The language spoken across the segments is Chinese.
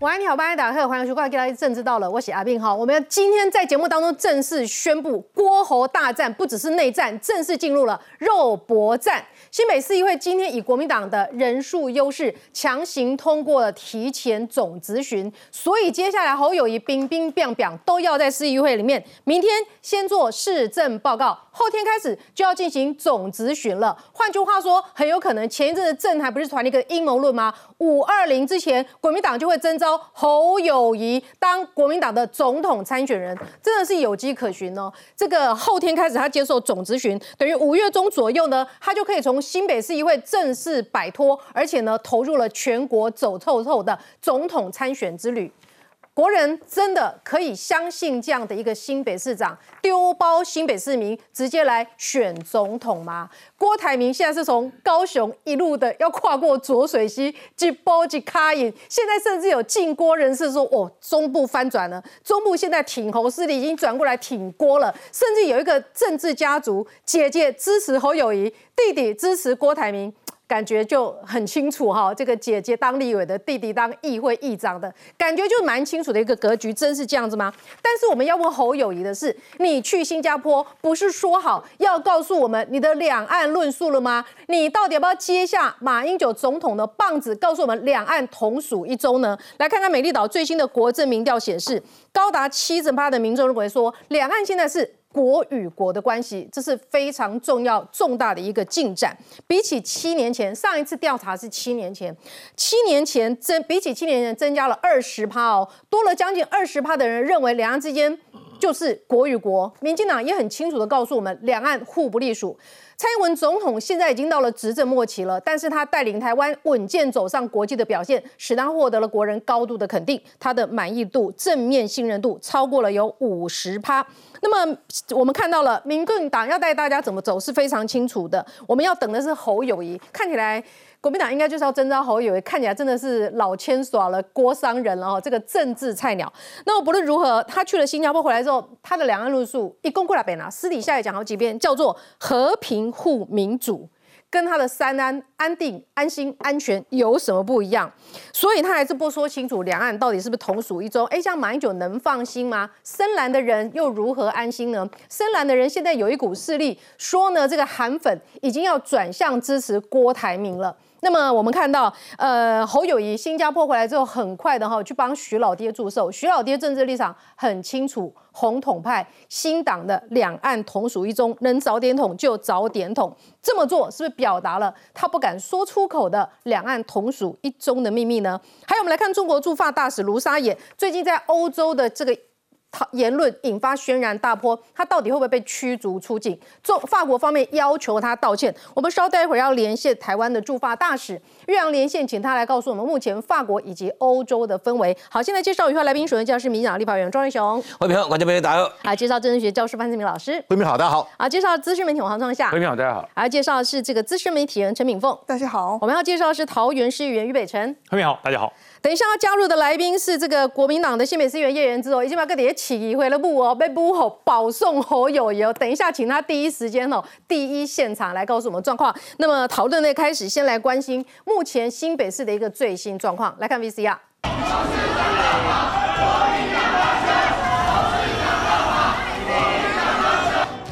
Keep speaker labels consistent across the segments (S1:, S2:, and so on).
S1: 晚安，你好，欢迎大家，欢迎收看《今日政治到了》，我是阿斌哈。我们今天在节目当中正式宣布，郭侯大战不只是内战，正式进入了肉搏战。新北市议会今天以国民党的人数优势，强行通过了提前总咨询，所以接下来侯友谊、冰冰、冰冰都要在市议会里面，明天先做市政报告，后天开始就要进行总咨询了。换句话说，很有可能前一阵子政台不是传了一个阴谋论吗？五二零之前，国民党就会征召侯友谊当国民党的总统参选人，真的是有机可循哦。这个后天开始他接受总咨询，等于五月中左右呢，他就可以从新北市议会正式摆脱，而且呢，投入了全国走透透的总统参选之旅。国人真的可以相信这样的一个新北市长丢包新北市民直接来选总统吗？郭台铭现在是从高雄一路的要跨过浊水溪，一波一卡引，现在甚至有进郭人士说，哦，中部翻转了，中部现在挺侯势力已经转过来挺郭了，甚至有一个政治家族，姐姐支持侯友谊，弟弟支持郭台铭。感觉就很清楚哈，这个姐姐当立委的，弟弟当议会议长的，感觉就蛮清楚的一个格局，真是这样子吗？但是我们要问侯友谊的是，你去新加坡不是说好要告诉我们你的两岸论述了吗？你到底要不要接下马英九总统的棒子，告诉我们两岸同属一州呢？来看看美丽岛最新的国政民调显示，高达七成八的民众认为说，两岸现在是。国与国的关系，这是非常重要、重大的一个进展。比起七年前，上一次调查是七年前，七年前增比起七年前增加了二十趴哦，多了将近二十趴的人认为两岸之间就是国与国。民进党也很清楚的告诉我们，两岸互不隶属。蔡英文总统现在已经到了执政末期了，但是他带领台湾稳健走上国际的表现，使他获得了国人高度的肯定，他的满意度、正面信任度超过了有五十趴。那么我们看到了民进党要带大家怎么走是非常清楚的，我们要等的是侯友谊，看起来。国民党应该就是要征召侯友，看起来真的是老千耍了郭商人了哦，这个政治菜鸟。那么不论如何，他去了新加坡回来之后，他的两岸论述一共过来北拿，私底下也讲好几遍，叫做和平护民主，跟他的三安安定、安心、安全有什么不一样？所以他还是不说清楚两岸到底是不是同属一州。哎，像马英九能放心吗？深蓝的人又如何安心呢？深蓝的人现在有一股势力说呢，这个韩粉已经要转向支持郭台铭了。那么我们看到，呃，侯友谊新加坡回来之后，很快的哈去帮徐老爹祝寿。徐老爹政治立场很清楚，红统派新党的两岸同属一中，能早点统就早点统。这么做是不是表达了他不敢说出口的两岸同属一中的秘密呢？还有，我们来看中国驻法大使卢沙野最近在欧洲的这个。他言论引发轩然大波，他到底会不会被驱逐出境？中法国方面要求他道歉。我们稍待一会儿要连线台湾的驻法大使岳阳连线，请他来告诉我们目前法国以及欧洲的氛围。好，现在介绍一下来宾，首先介绍是民进党立法委员庄瑞雄，
S2: 欢迎好，观众朋友大家好。
S1: 啊介绍政治学教师范志明老师，
S2: 欢迎好，大家好。
S1: 啊，介绍资讯媒体王创夏，
S3: 欢迎好，大家好。
S1: 啊介绍是这个资深媒体人陈敏凤，
S4: 大家好。
S1: 我们要介绍是桃园市议员于北辰，
S3: 欢迎好，大家好。
S1: 等一下要加入的来宾是这个国民党的新北市议员叶元之哦，已经把个碟起回了不哦，被不吼保送侯友谊哦。等一下请他第一时间哦，第一现场来告诉我们状况。那么讨论的开始，先来关心目前新北市的一个最新状况，来看 VCR。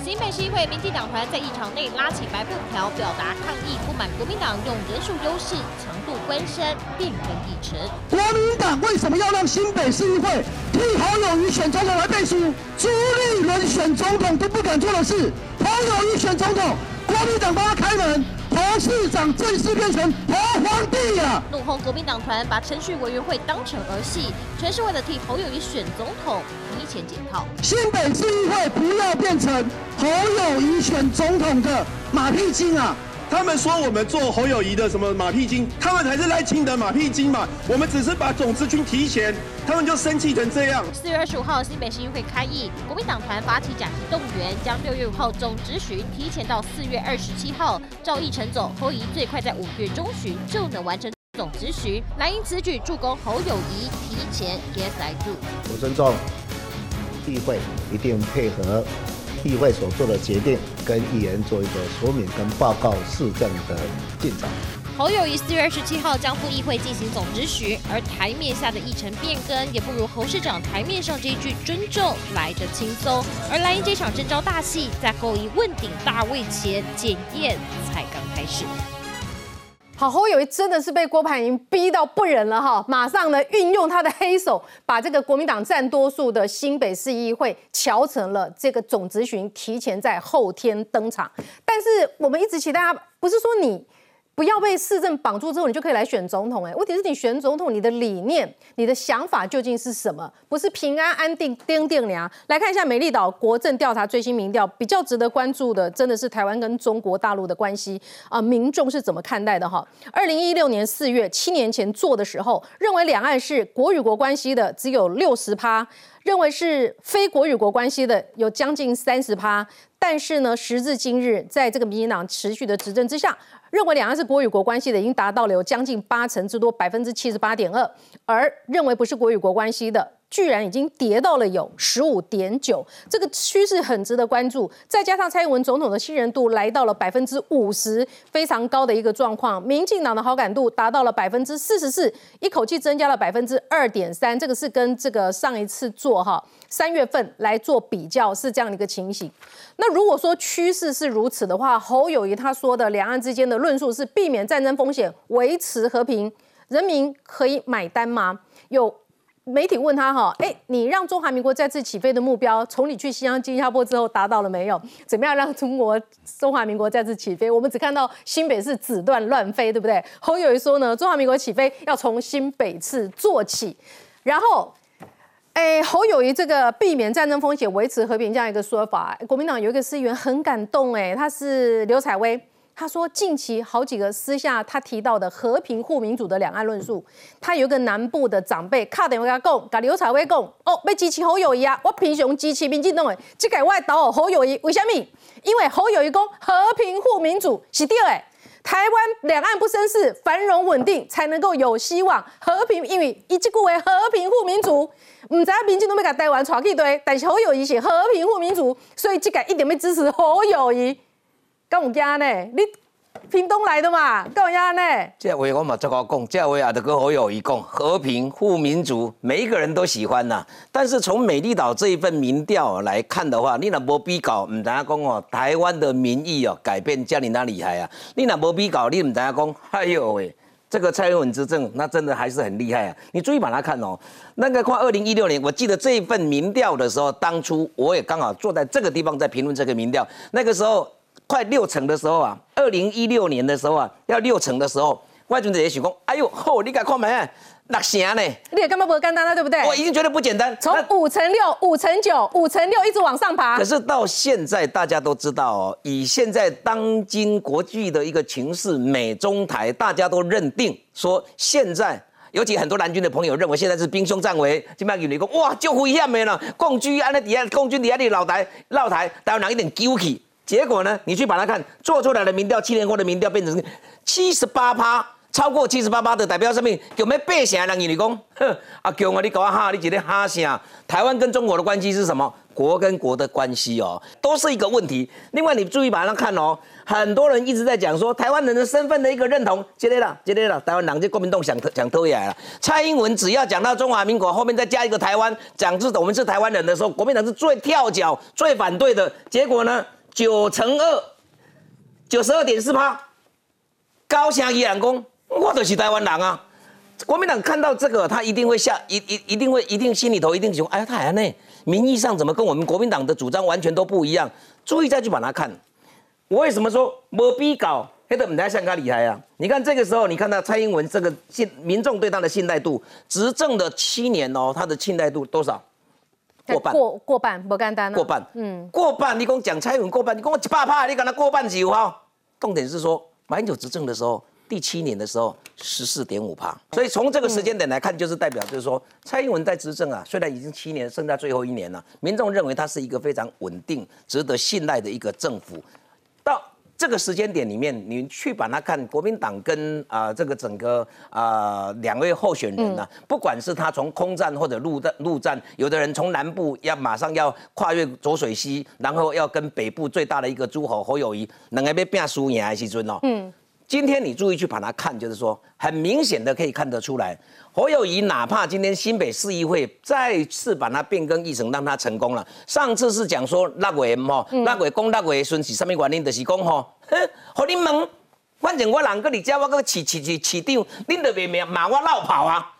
S5: 新北市议会民进党团在议场内拉起白布条，表达抗议，不满国民党用人数优势强关山，变更议程。
S6: 国民党为什么要让新北市议会替侯友谊选总统来背书？朱立伦选总统都不敢做的事，侯友谊选总统，国民党帮他开门。侯市长正式变成侯皇帝啊！
S5: 怒轰国民党团把程序委员会当成儿戏，全是为了替侯友谊选总统提前解套。
S6: 新北市议会不要变成侯友谊选总统的马屁精啊！
S7: 他们说我们做侯友谊的什么马屁精，他们才是赖清德马屁精嘛！我们只是把总支军提前，他们就生气成这样。
S5: 四月二十五号新北市议会开议，国民党团发起假期动员，将六月五号总执询提前到四月二十七号，照议程走，侯友谊最快在五月中旬就能完成总执询。来因此举助攻侯友谊提前 get 来住。
S8: 我尊重议会，一定配合。议会所做的决定，跟议员做一个说明跟报告市政的进展。
S5: 侯友谊四月二十七号将赴议会进行总咨询，而台面下的议程变更也不如侯市长台面上这一句尊重来得轻松。而蓝营这场征召大戏，在侯谊问鼎大位前，检验才刚开始。
S1: 好，侯友谊真的是被郭盘英逼到不忍了哈，马上呢运用他的黑手，把这个国民党占多数的新北市议会调成了这个总执行提前在后天登场。但是我们一直期待他，不是说你。不要被市政绑住之后，你就可以来选总统。哎，问题是你选总统，你的理念、你的想法究竟是什么？不是平安安定、丁定良。来看一下美丽岛国政调查最新民调，比较值得关注的，真的是台湾跟中国大陆的关系啊，民众是怎么看待的？哈，二零一六年四月，七年前做的时候，认为两岸是国与国关系的只有六十趴，认为是非国与国关系的有将近三十趴。但是呢，时至今日，在这个民进党持续的执政之下。认为两岸是国与国关系的，已经达到了有将近八成之多，百分之七十八点二，而认为不是国与国关系的。居然已经跌到了有十五点九，这个趋势很值得关注。再加上蔡英文总统的信任度来到了百分之五十，非常高的一个状况。民进党的好感度达到了百分之四十四，一口气增加了百分之二点三。这个是跟这个上一次做哈三月份来做比较，是这样的一个情形。那如果说趋势是如此的话，侯友谊他说的两岸之间的论述是避免战争风险，维持和平，人民可以买单吗？有。媒体问他哈，哎，你让中华民国再次起飞的目标，从你去西安、新加坡之后达到了没有？怎么样让中国中华民国再次起飞？我们只看到新北市子弹乱飞，对不对？侯友谊说呢，中华民国起飞要从新北市做起。然后，哎，侯友谊这个避免战争风险、维持和平这样一个说法，国民党有一个议员很感动，哎，他是刘彩薇。他说，近期好几个私下他提到的和平护民主的两岸论述，他有一个南部的长辈卡电话跟他讲，跟刘彩薇讲，哦，要支持侯友谊啊，我平常支持民进党的，这个我导我侯友谊，为什么？因为侯友谊讲和平护民主是对的，台湾两岸不生事，繁荣稳定才能够有希望，和平因为一句话和平护民主，唔知民进党要甲台湾传去对，但是侯友谊是和平护民主，所以这个一定要支持侯友谊。干有惊呢？你屏东来的嘛？干有惊呢？
S2: 这话我嘛这个讲，这话也得跟侯友谊讲，和平护民族，每一个人都喜欢呐。但是从美丽岛这一份民调来看的话，你那无比较，唔知影讲哦，台湾的民意哦改变叫你那厉害啊？你那无比较，你唔知影讲，哎呦喂，这个蔡英文执政那真的还是很厉害啊！你注意把它看哦，那个跨二零一六年，我记得这一份民调的时候，当初我也刚好坐在这个地方在评论这个民调，那个时候。快六成的时候啊，二零一六年的时候啊，要六成的时候，外军者也许讲，哎呦，吼，你敢看没？六成呢？
S1: 你也根本不简单了，对不对？
S2: 我已经觉得不简单。
S1: 从五乘六、五乘九、五乘六一直往上爬。
S2: 可是到现在，大家都知道哦，以现在当今国际的一个情势，美中台，大家都认定说，现在尤其很多蓝军的朋友认为，现在是兵凶战危。今麦有你讲，哇，就危险没了，共军安在底下，共军底下的老台、老台，台湾人一点丢气。结果呢？你去把它看，做出来的民调，七年后的民调变成七十八趴，超过七十八趴的代表什么？有没有八成人你讲？哼，阿强啊，你搞哈，你今天哈啥？台湾跟中国的关系是什么？国跟国的关系哦，都是一个问题。另外，你注意把它看哦，很多人一直在讲说台湾人的身份的一个认同，接对了，接对了，台湾人就国民党想想偷来了。蔡英文只要讲到中华民国后面再加一个台湾，讲是我们是台湾人的时候，国民党是最跳脚、最反对的。结果呢？九乘二，九十二点四趴，高翔依然公，我就是台湾人啊！国民党看到这个，他一定会下，一一一定会，一定心里头一定想，哎呀，台湾呢，名义上怎么跟我们国民党的主张完全都不一样？注意再去把它看。我为什么说没逼搞？黑的唔太像他厉害啊！你看这个时候，你看到蔡英文这个信民众对他的信赖度，执政的七年哦，他的信赖度多少？
S1: 过半，过过半，不简单。
S2: 过半，嗯，过半。你讲讲蔡英文过半，你讲我一百趴，你讲他过半是有哈？重点是说，马英九执政的时候，第七年的时候，十四点五趴。所以从这个时间点来看，就是代表就是说，蔡英文在执政啊，虽然已经七年，剩下最后一年了，民众认为他是一个非常稳定、值得信赖的一个政府。到这个时间点里面，你去把它看国民党跟啊这个整个啊两位候选人呢，不管是他从空战或者陆战陆战，有的人从南部要马上要跨越浊水溪，然后要跟北部最大的一个诸侯侯友谊，两个要变输赢的时阵哦，嗯，今天你注意去把它看，就是说很明显的可以看得出来，侯友谊哪怕今天新北市议会再次把它变更议程，让它成功了。上次是讲说六月吼，六月公六月孙是什么原因？就是讲吼，哼，和你们，反正我人搁你家，我搁市市市市长，恁就别骂我闹跑啊。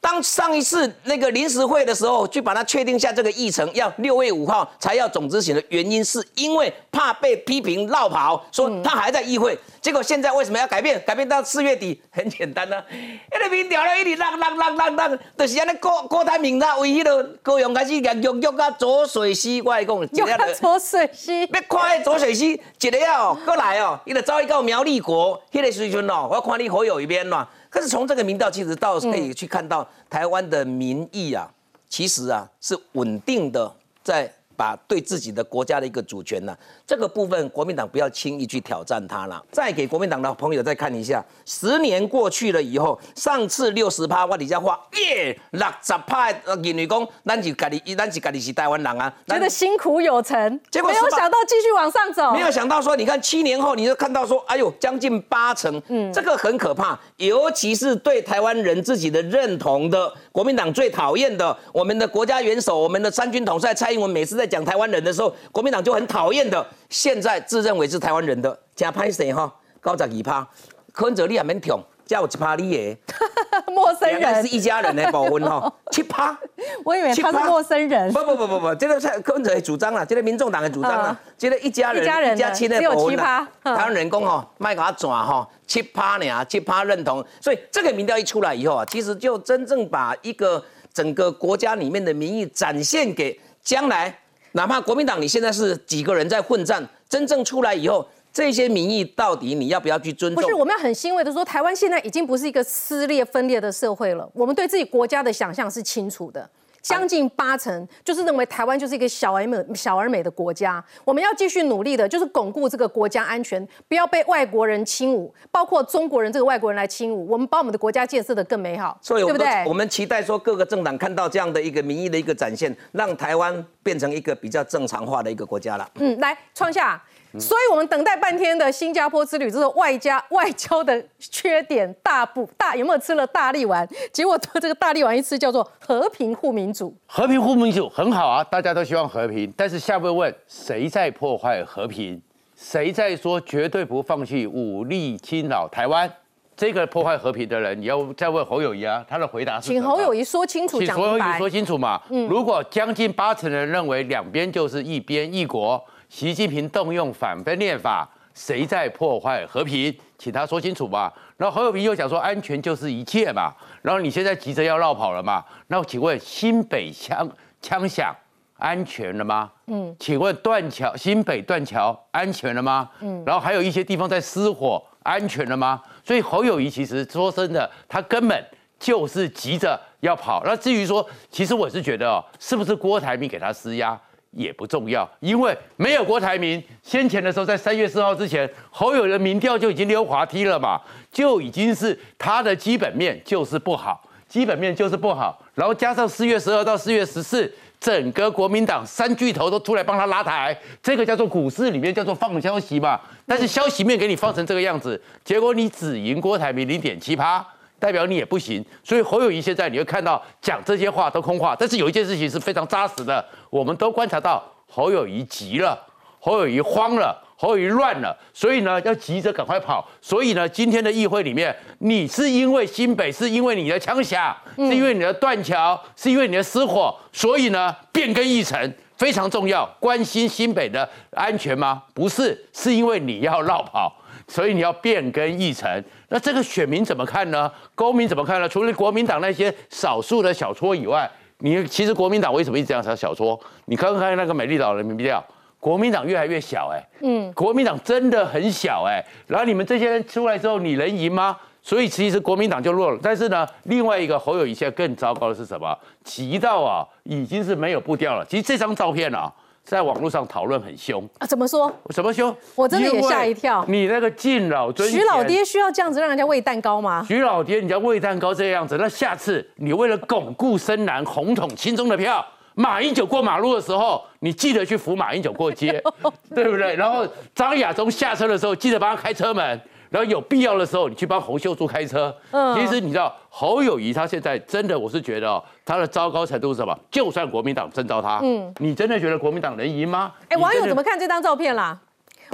S2: 当上一次那个临时会的时候，去把它确定下这个议程，要六月五号才要总执行的原因，是因为怕被批评绕跑，说他还在议会。结果现在为什么要改变？改变到四月底，很简单呢，一个民调了，一直浪浪浪浪浪，就是安尼郭郭台铭他为迄个高雄开始养育育到左水溪，我来讲，
S1: 又要左水溪，
S2: 要看迄左水溪，一个哦，过来哦，伊就走去到苗栗国，迄个时阵哦，我看你好友一边嘛。可是从这个民调，其实到可以去看到台湾的民意啊，其实啊是稳定的在。把对自己的国家的一个主权呢，这个部分国民党不要轻易去挑战它了。再给国民党的朋友再看一下，十年过去了以后，上次六十趴，我底下画耶，六十趴呃，认为讲，咱就家己，咱就家己是台湾人啊，
S1: 觉得辛苦有成，结果没有想到继续往上走，
S2: 没有想到说，你看七年后，你就看到说，哎呦，将近八成，嗯，这个很可怕，尤其是对台湾人自己的认同的，国民党最讨厌的，我们的国家元首，我们的三军统帅蔡英文，每次在讲台湾人的时候，国民党就很讨厌的。现在自认为是台湾人的加拍谁哈？高十二趴，柯文哲你也免跳，加有一趴你耶。
S1: 陌生人
S2: 是一家人的保温哈，七趴。
S1: 我以为他是陌生人。
S2: 不不不不不，这个是柯文哲的主张啦，这个民众党的主张啦，这个一家人一家亲的保温啦。台湾人工哈，卖给他转哈，七趴呢，七趴认同。所以这个民调一出来以后啊，其实就真正把一个整个国家里面的民意展现给。将来，哪怕国民党你现在是几个人在混战，真正出来以后，这些民意到底你要不要去尊重？
S1: 不是，我们要很欣慰的说，台湾现在已经不是一个撕裂分裂的社会了。我们对自己国家的想象是清楚的。将近八成就是认为台湾就是一个小而美、小而美的国家。我们要继续努力的，就是巩固这个国家安全，不要被外国人侵侮，包括中国人这个外国人来侵侮。我们把我们的国家建设的更美好，
S2: 对不对？我们期待说各个政党看到这样的一个民意的一个展现，让台湾变成一个比较正常化的一个国家了。
S1: 嗯，来创下。所以，我们等待半天的新加坡之旅，这是外加 外交的缺点大补大？有没有吃了大力丸？结果这个大力丸一吃，叫做和平护民主。
S3: 和平护民主很好啊，大家都希望和平。但是下面问，谁在破坏和平？谁在说绝对不放弃武力侵扰台湾？这个破坏和平的人，你要再问侯友谊啊，他的回答是？
S1: 请侯友谊说清楚，
S3: 请侯友谊说清楚嘛。嗯，如果将近八成人认为两边就是一边一国。习近平动用反分裂法，谁在破坏和平？请他说清楚吧。然后侯友宜又讲说安全就是一切嘛。然后你现在急着要绕跑了嘛？那请问新北枪枪响安全了吗？嗯。请问断桥新北断桥安全了吗？嗯。然后还有一些地方在失火，安全了吗？所以侯友谊其实说真的，他根本就是急着要跑。那至于说，其实我是觉得哦，是不是郭台铭给他施压？也不重要，因为没有郭台铭，先前的时候在三月四号之前，侯友的民调就已经溜滑梯了嘛，就已经是他的基本面就是不好，基本面就是不好，然后加上四月十二到四月十四，整个国民党三巨头都出来帮他拉台，这个叫做股市里面叫做放消息嘛，但是消息面给你放成这个样子，结果你只赢郭台铭零点七趴。代表你也不行，所以侯友谊现在你会看到讲这些话都空话，但是有一件事情是非常扎实的，我们都观察到侯友谊急了，侯友谊慌了，侯友谊乱了，所以呢要急着赶快跑。所以呢今天的议会里面，你是因为新北，是因为你的枪响，是因为你的断桥，是因为你的失火，所以呢变更议程非常重要，关心新北的安全吗？不是，是因为你要绕跑。所以你要变更议程，那这个选民怎么看呢？公民怎么看呢？除了国民党那些少数的小撮以外，你其实国民党为什么一直这样小小撮？你看看那个美丽岛人民调，国民党越来越小，哎，嗯，国民党真的很小，哎，然后你们这些人出来之后，你能赢吗？所以其实国民党就弱了。但是呢，另外一个侯友谊现在更糟糕的是什么？急到啊，已经是没有步调了。其实这张照片啊。在网络上讨论很凶
S1: 啊？怎么说？
S3: 什么凶？
S1: 我真的也吓一跳。
S3: 你那个敬老尊
S1: 徐老爹需要这样子让人家喂蛋糕吗？
S3: 徐老爹，你家喂蛋糕这样子，那下次你为了巩固深蓝红统亲中的票，马英九过马路的时候，你记得去扶马英九过街，对不对？然后张亚中下车的时候，记得帮他开车门。然后有必要的时候，你去帮洪秀柱开车。
S1: 嗯
S3: 其实你知道侯友谊他现在真的，我是觉得哦，他的糟糕程度是什么？就算国民党征召他，嗯，你真的觉得国民党能赢吗？
S1: 哎，网友怎么看这张照片啦？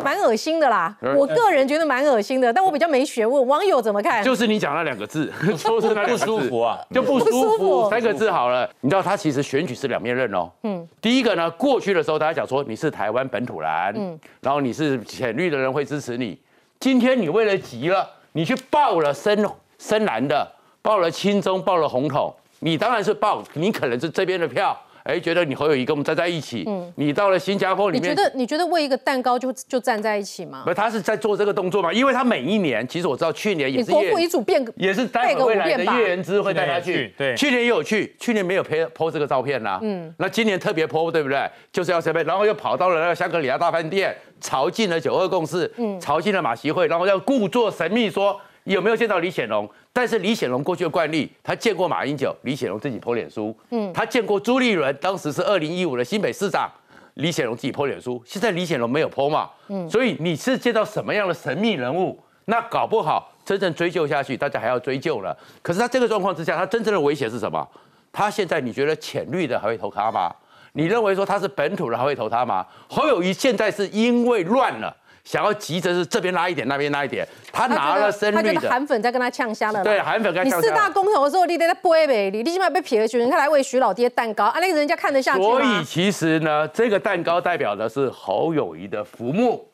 S1: 蛮恶心的啦，
S3: 嗯
S1: 我个人觉得蛮恶心的，但我比较没学问，网友怎么看？
S3: 就是你讲那两个字，就是那两个字
S4: 不舒服啊，
S3: 就不舒
S1: 服
S3: 服，三个字好了。你知道他其实选举是两面刃哦。嗯，第一个呢，过去的时候大家讲说你是台湾本土蓝，嗯，然后你是浅绿的人会支持你。今天你为了急了，你去报了深深蓝的，报了青中，报了红统，你当然是报，你可能是这边的票。哎，觉得你侯友谊跟我们站在一起，嗯，你到了新加坡里面，
S1: 你觉得你觉得为一个蛋糕就就站在一起吗？
S3: 不，他是在做这个动作嘛？因为他每一年，其实我知道去年也是
S1: 国父遗嘱变
S3: 也是待
S1: 背个
S3: 未来的叶元之会带他去
S4: 去年也去，对
S3: 去年也有去，去年没有拍 PO 这个照片啦，嗯，那今年特别 PO 对不对？就是要这边，然后又跑到了那个香格里拉大饭店，朝进了九二共识，嗯，朝进了马习会，然后要故作神秘说有没有见到李显龙？但是李显龙过去的惯例，他见过马英九，李显龙自己 PO 脸书，嗯，他见过朱立伦，当时是二零一五的新北市长。李显龙自己 PO 脸书，现在李显龙没有 PO 嘛，嗯，所以你是见到什么样的神秘人物？那搞不好真正追究下去，大家还要追究了。可是他这个状况之下，他真正的威胁是什么？他现在你觉得浅绿的还会投他吗？你认为说他是本土的还会投他吗？侯友谊现在是因为乱了，想要急着是这边拉一点，那边拉一点，他拿了深
S1: 他觉得韩粉在跟他呛香了啦。
S3: 对韩粉跟呛香
S1: 四大公投的时候，你得在播呗，你你起码被撇了去，人家来喂徐老爹蛋糕啊，那个人家看得下去
S3: 所以？其实呢，这个蛋糕代表的是侯友谊的浮木，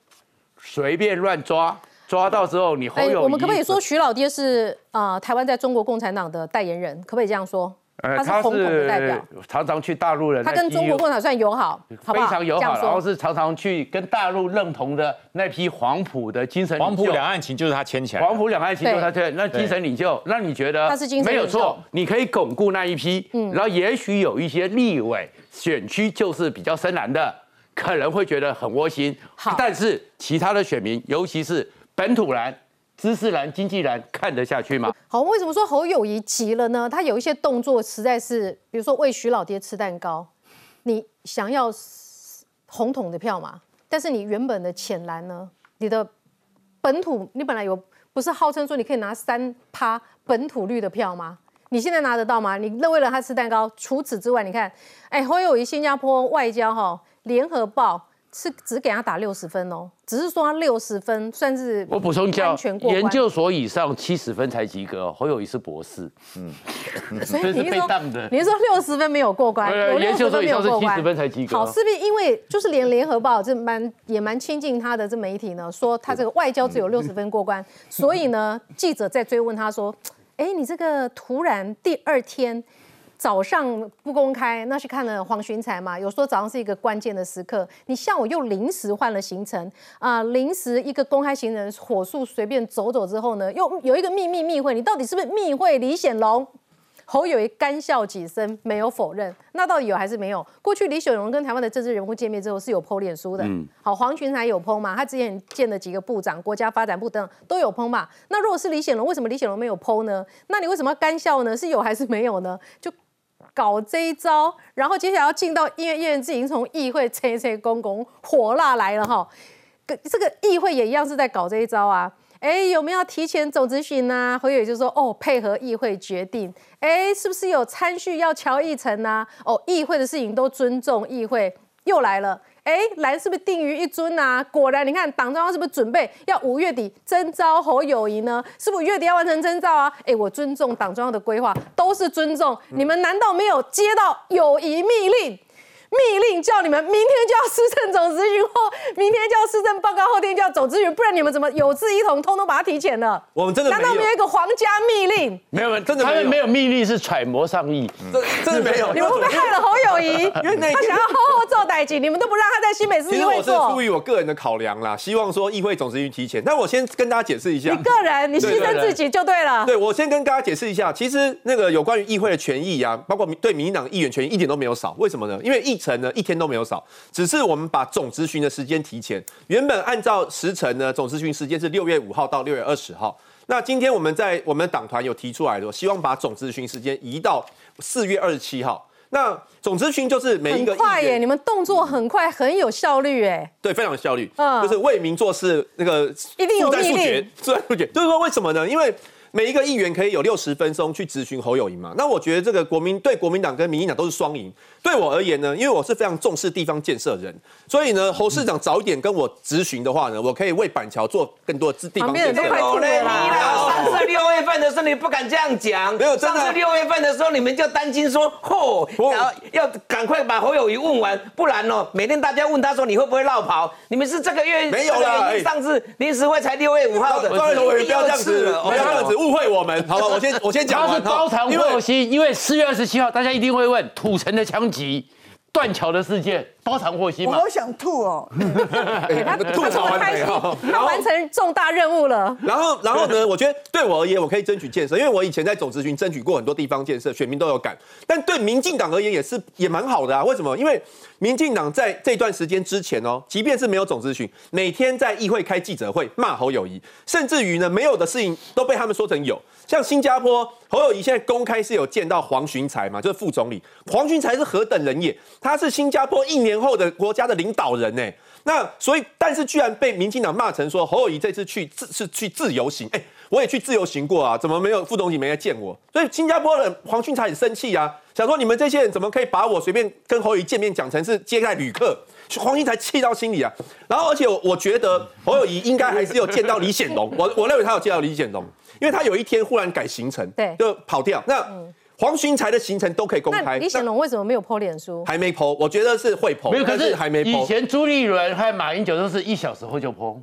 S3: 随便乱抓，抓到之后你侯友谊，
S1: 哎我们可不可以说徐老爹是啊、呃台湾在中国共产党的代言人？可不可以这样说？
S3: 呃
S1: 他是红统的代表，
S3: 常常去大陆人
S1: 他跟中国共产党算友好，
S3: 非？常友好，然后是常常去跟大陆认同的那批黄埔的精神领袖
S4: 黄埔两岸情就是他牵起来的，
S3: 黄埔两岸情就是他牵，那精神领袖，那你觉得
S1: 他是精神领袖
S3: 没有错？你可以巩固那一批，然后也许有一些立委选区就是比较深蓝的，可能会觉得很窝心
S1: 好，
S3: 但是其他的选民，尤其是本土蓝、知识蓝、经济蓝，看得下去吗？
S1: 好，为什么说侯友谊急了呢？他有一些动作实在是，比如说喂徐老爹吃蛋糕，你想要红统的票嘛？但是你原本的浅蓝呢？你的本土，你本来有不是号称说你可以拿三趴本土绿的票吗？你现在拿得到吗？你那为了他吃蛋糕，除此之外，你看，哎，侯友谊新加坡外交哈，联合报是只给他打六十分哦，只是说他六十分算是
S3: 我补充一下研究所以上七十分才及格，侯友谊是博士，嗯
S1: 所以 你
S3: 被当的
S1: 你是说六十分没有过关，
S3: 研究所以上是七十分才及格
S1: 好，是不是因为就是连联合报这蛮也蛮亲近他的这媒体呢，说他这个外交只有六十分过关，所以呢，记者在追问他说，哎，你这个突然第二天。早上不公开，那是看了黄循财嘛？有说早上是一个关键的时刻，你下午又临时换了行程啊、临时一个公开行程火速随便走走之后呢，又有一个秘密密会，你到底是不是密会李显龙？侯友谊干笑几声，没有否认。那到底有还是没有？过去李显龙跟台湾的政治人物见面之后是有剖脸书的。嗯好，黄群才有剖嘛？他之前见了几个部长、国家发展部等等都有剖嘛？那如果是李显龙，为什么李显龙没有剖呢？那你为什么要干笑呢？是有还是没有呢？就搞这一招，然后接下来要进到因为叶元之已经从议会吹吹公公火辣来了哈，跟这个议会也一样是在搞这一招啊。哎，有没有提前走咨询呐？侯友就说哦，配合议会决定。哎，是不是有参叙要乔议程呐？哦，议会的事情都尊重议会。又来了，哎，蓝是不是定于一尊呐、果然，你看党中央是不是准备要五月底征召侯友谊呢？是不是月底要完成征召啊？哎，我尊重党中央的规划，都是尊重。你们难道没有接到友谊密令？密令叫你们明天就要施政总咨询，或明天就要施政报告，后天就要总咨询，不然你们怎么有志一同，通通把它提前了？
S9: 我们真的
S1: 难道没有一个皇家密令？
S3: 没有，
S9: 真的没有
S3: 他们没有密令是揣摩上意。
S9: 真真的没有。
S1: 你们会不会害了侯友谊？
S9: 因为
S1: 他想要好好做代级，你们都不让他在新北市议
S9: 其实我是出。于我个人的考量啦，希望说议会总咨询提前。但我先跟大家解释一下
S1: 你，个人，你牺牲自己就对了。
S9: 对我先跟大家解释一下，其实那个有关于议会的权益啊，包括对民进党议员权益一点都没有少。为什么呢？因为议程呢一天都没有少，只是我们把总咨询的时间提前。原本按照时程呢，总咨询时间是六月五号到六月二十号。那今天我们在我们党团有提出来的，希望把总咨询时间移到四月二十七号。那总咨询就是每一个
S1: 很快耶，你们动作很快，很有效率哎。
S9: 对，非常有效率，
S1: 嗯
S9: 就是为民做事，那个
S1: 一定有
S9: 速战速
S1: 密令
S9: 决，速战速决。就是说为什么呢？因为每一个议员可以有六十分钟去质询侯友谊嘛。那我觉得这个国民对国民党跟民进党都是双赢。对我而言呢，因为我是非常重视地方建设人，所以呢，侯市长早一点跟我质询的话呢，我可以为板桥做更多的地方建设。
S1: 快吐了啦
S2: 上次六月份的时候你不敢这样讲，
S9: 没有真的
S2: 上次六月份的时候你们就担心说，嚯、
S9: 我
S2: 要要赶快把侯友谊问完，不然哦，每天大家问他说你会不会绕跑？你们是这个月
S9: 没有啦
S2: 这个月
S9: 哎
S2: 上次临时会才六月五号的，
S9: 张委员不要这样子，不要这样子误会我们，好吧？我先 我先讲完
S3: 他是包藏祸心，因为四月二十七号，大家一定会问土城的枪击、断桥的事件，包藏祸心嘛？
S4: 我好想吐哦。
S9: 哎
S1: 他
S9: 吐槽完
S1: 这么开心
S9: 没有？，
S1: 他完成重大任务了。
S9: 然后，然后呢？我觉得对我而言，我可以争取建设，因为我以前在总咨询争取过很多地方建设，选民都有感。但对民进党而言，也是也蛮好的啊。为什么？因为民进党在这段时间之前哦，即便是没有总咨询，每天在议会开记者会骂侯友谊，甚至于呢，没有的事情都被他们说成有。像新加坡，侯友谊现在公开是有见到黄循才嘛，就是副总理。黄循才是何等人也？他是新加坡一年后的国家的领导人呢。那所以，但是居然被民进党骂成说侯友谊这次去自是去自由行，哎、我也去自由行过啊，怎么没有副总理没来见我？所以新加坡人黄俊才很生气啊，想说你们这些人怎么可以把我随便跟侯友谊见面讲成是接待旅客？黄俊才气到心里啊。然后，而且我我觉得侯友谊应该还是有见到李显龙，我我认为他有见到李显龙，因为他有一天忽然改行程，
S1: 对
S9: 就跑掉。那黄循财的行程都可以公
S1: 那
S9: 开，
S1: 李显龙为什么没有 PO 脸书？
S9: 还没 PO，我觉得是会 PO，
S3: 没有，可
S9: 但
S3: 是
S9: 还没
S3: 以。前朱立伦和马英九都是一小时后就剖。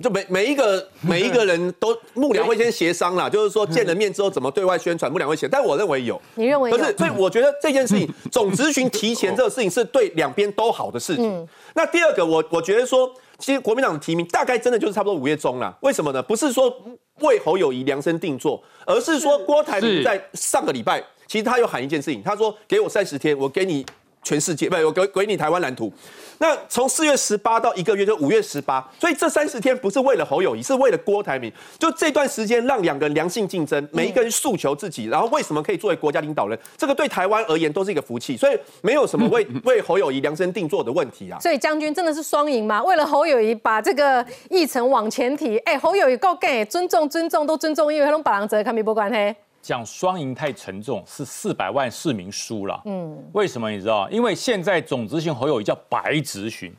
S9: 就每每一个 每一个人都幕僚会先协商啦，就是说见了面之后怎么对外宣传，幕僚会协。但我认为有，
S1: 你认为有
S9: 可是所以我觉得这件事情总咨询提前这个事情是对两边都好的事情。那第二个，我我觉得说，其实国民党的提名大概真的就是差不多五月中啦。为什么呢？不是说为侯友谊量身定做，而是说郭台铭在上个礼拜，其实他有喊一件事情，他说给我三十天，我给你。全世界不，我给给你台湾蓝图。那从四月十八到一个月，就五月十八，所以这三十天不是为了侯友谊，是为了郭台铭。就这段时间，让两个人良性竞争，每一个人诉求自己，然后为什么可以作为国家领导人，这个对台湾而言都是一个福气，所以没有什么为 为侯友谊量身定做的问题啊。
S1: 所以将军真的是双赢吗？为了侯友谊把这个议程往前提，哎，侯友谊够干，尊重尊重都尊重，因为他拢把人责看没不关嘿。
S10: 讲双赢太沉重，是四百万市民输了。嗯，为什么你知道？因为现在总执行侯友谊叫白执行，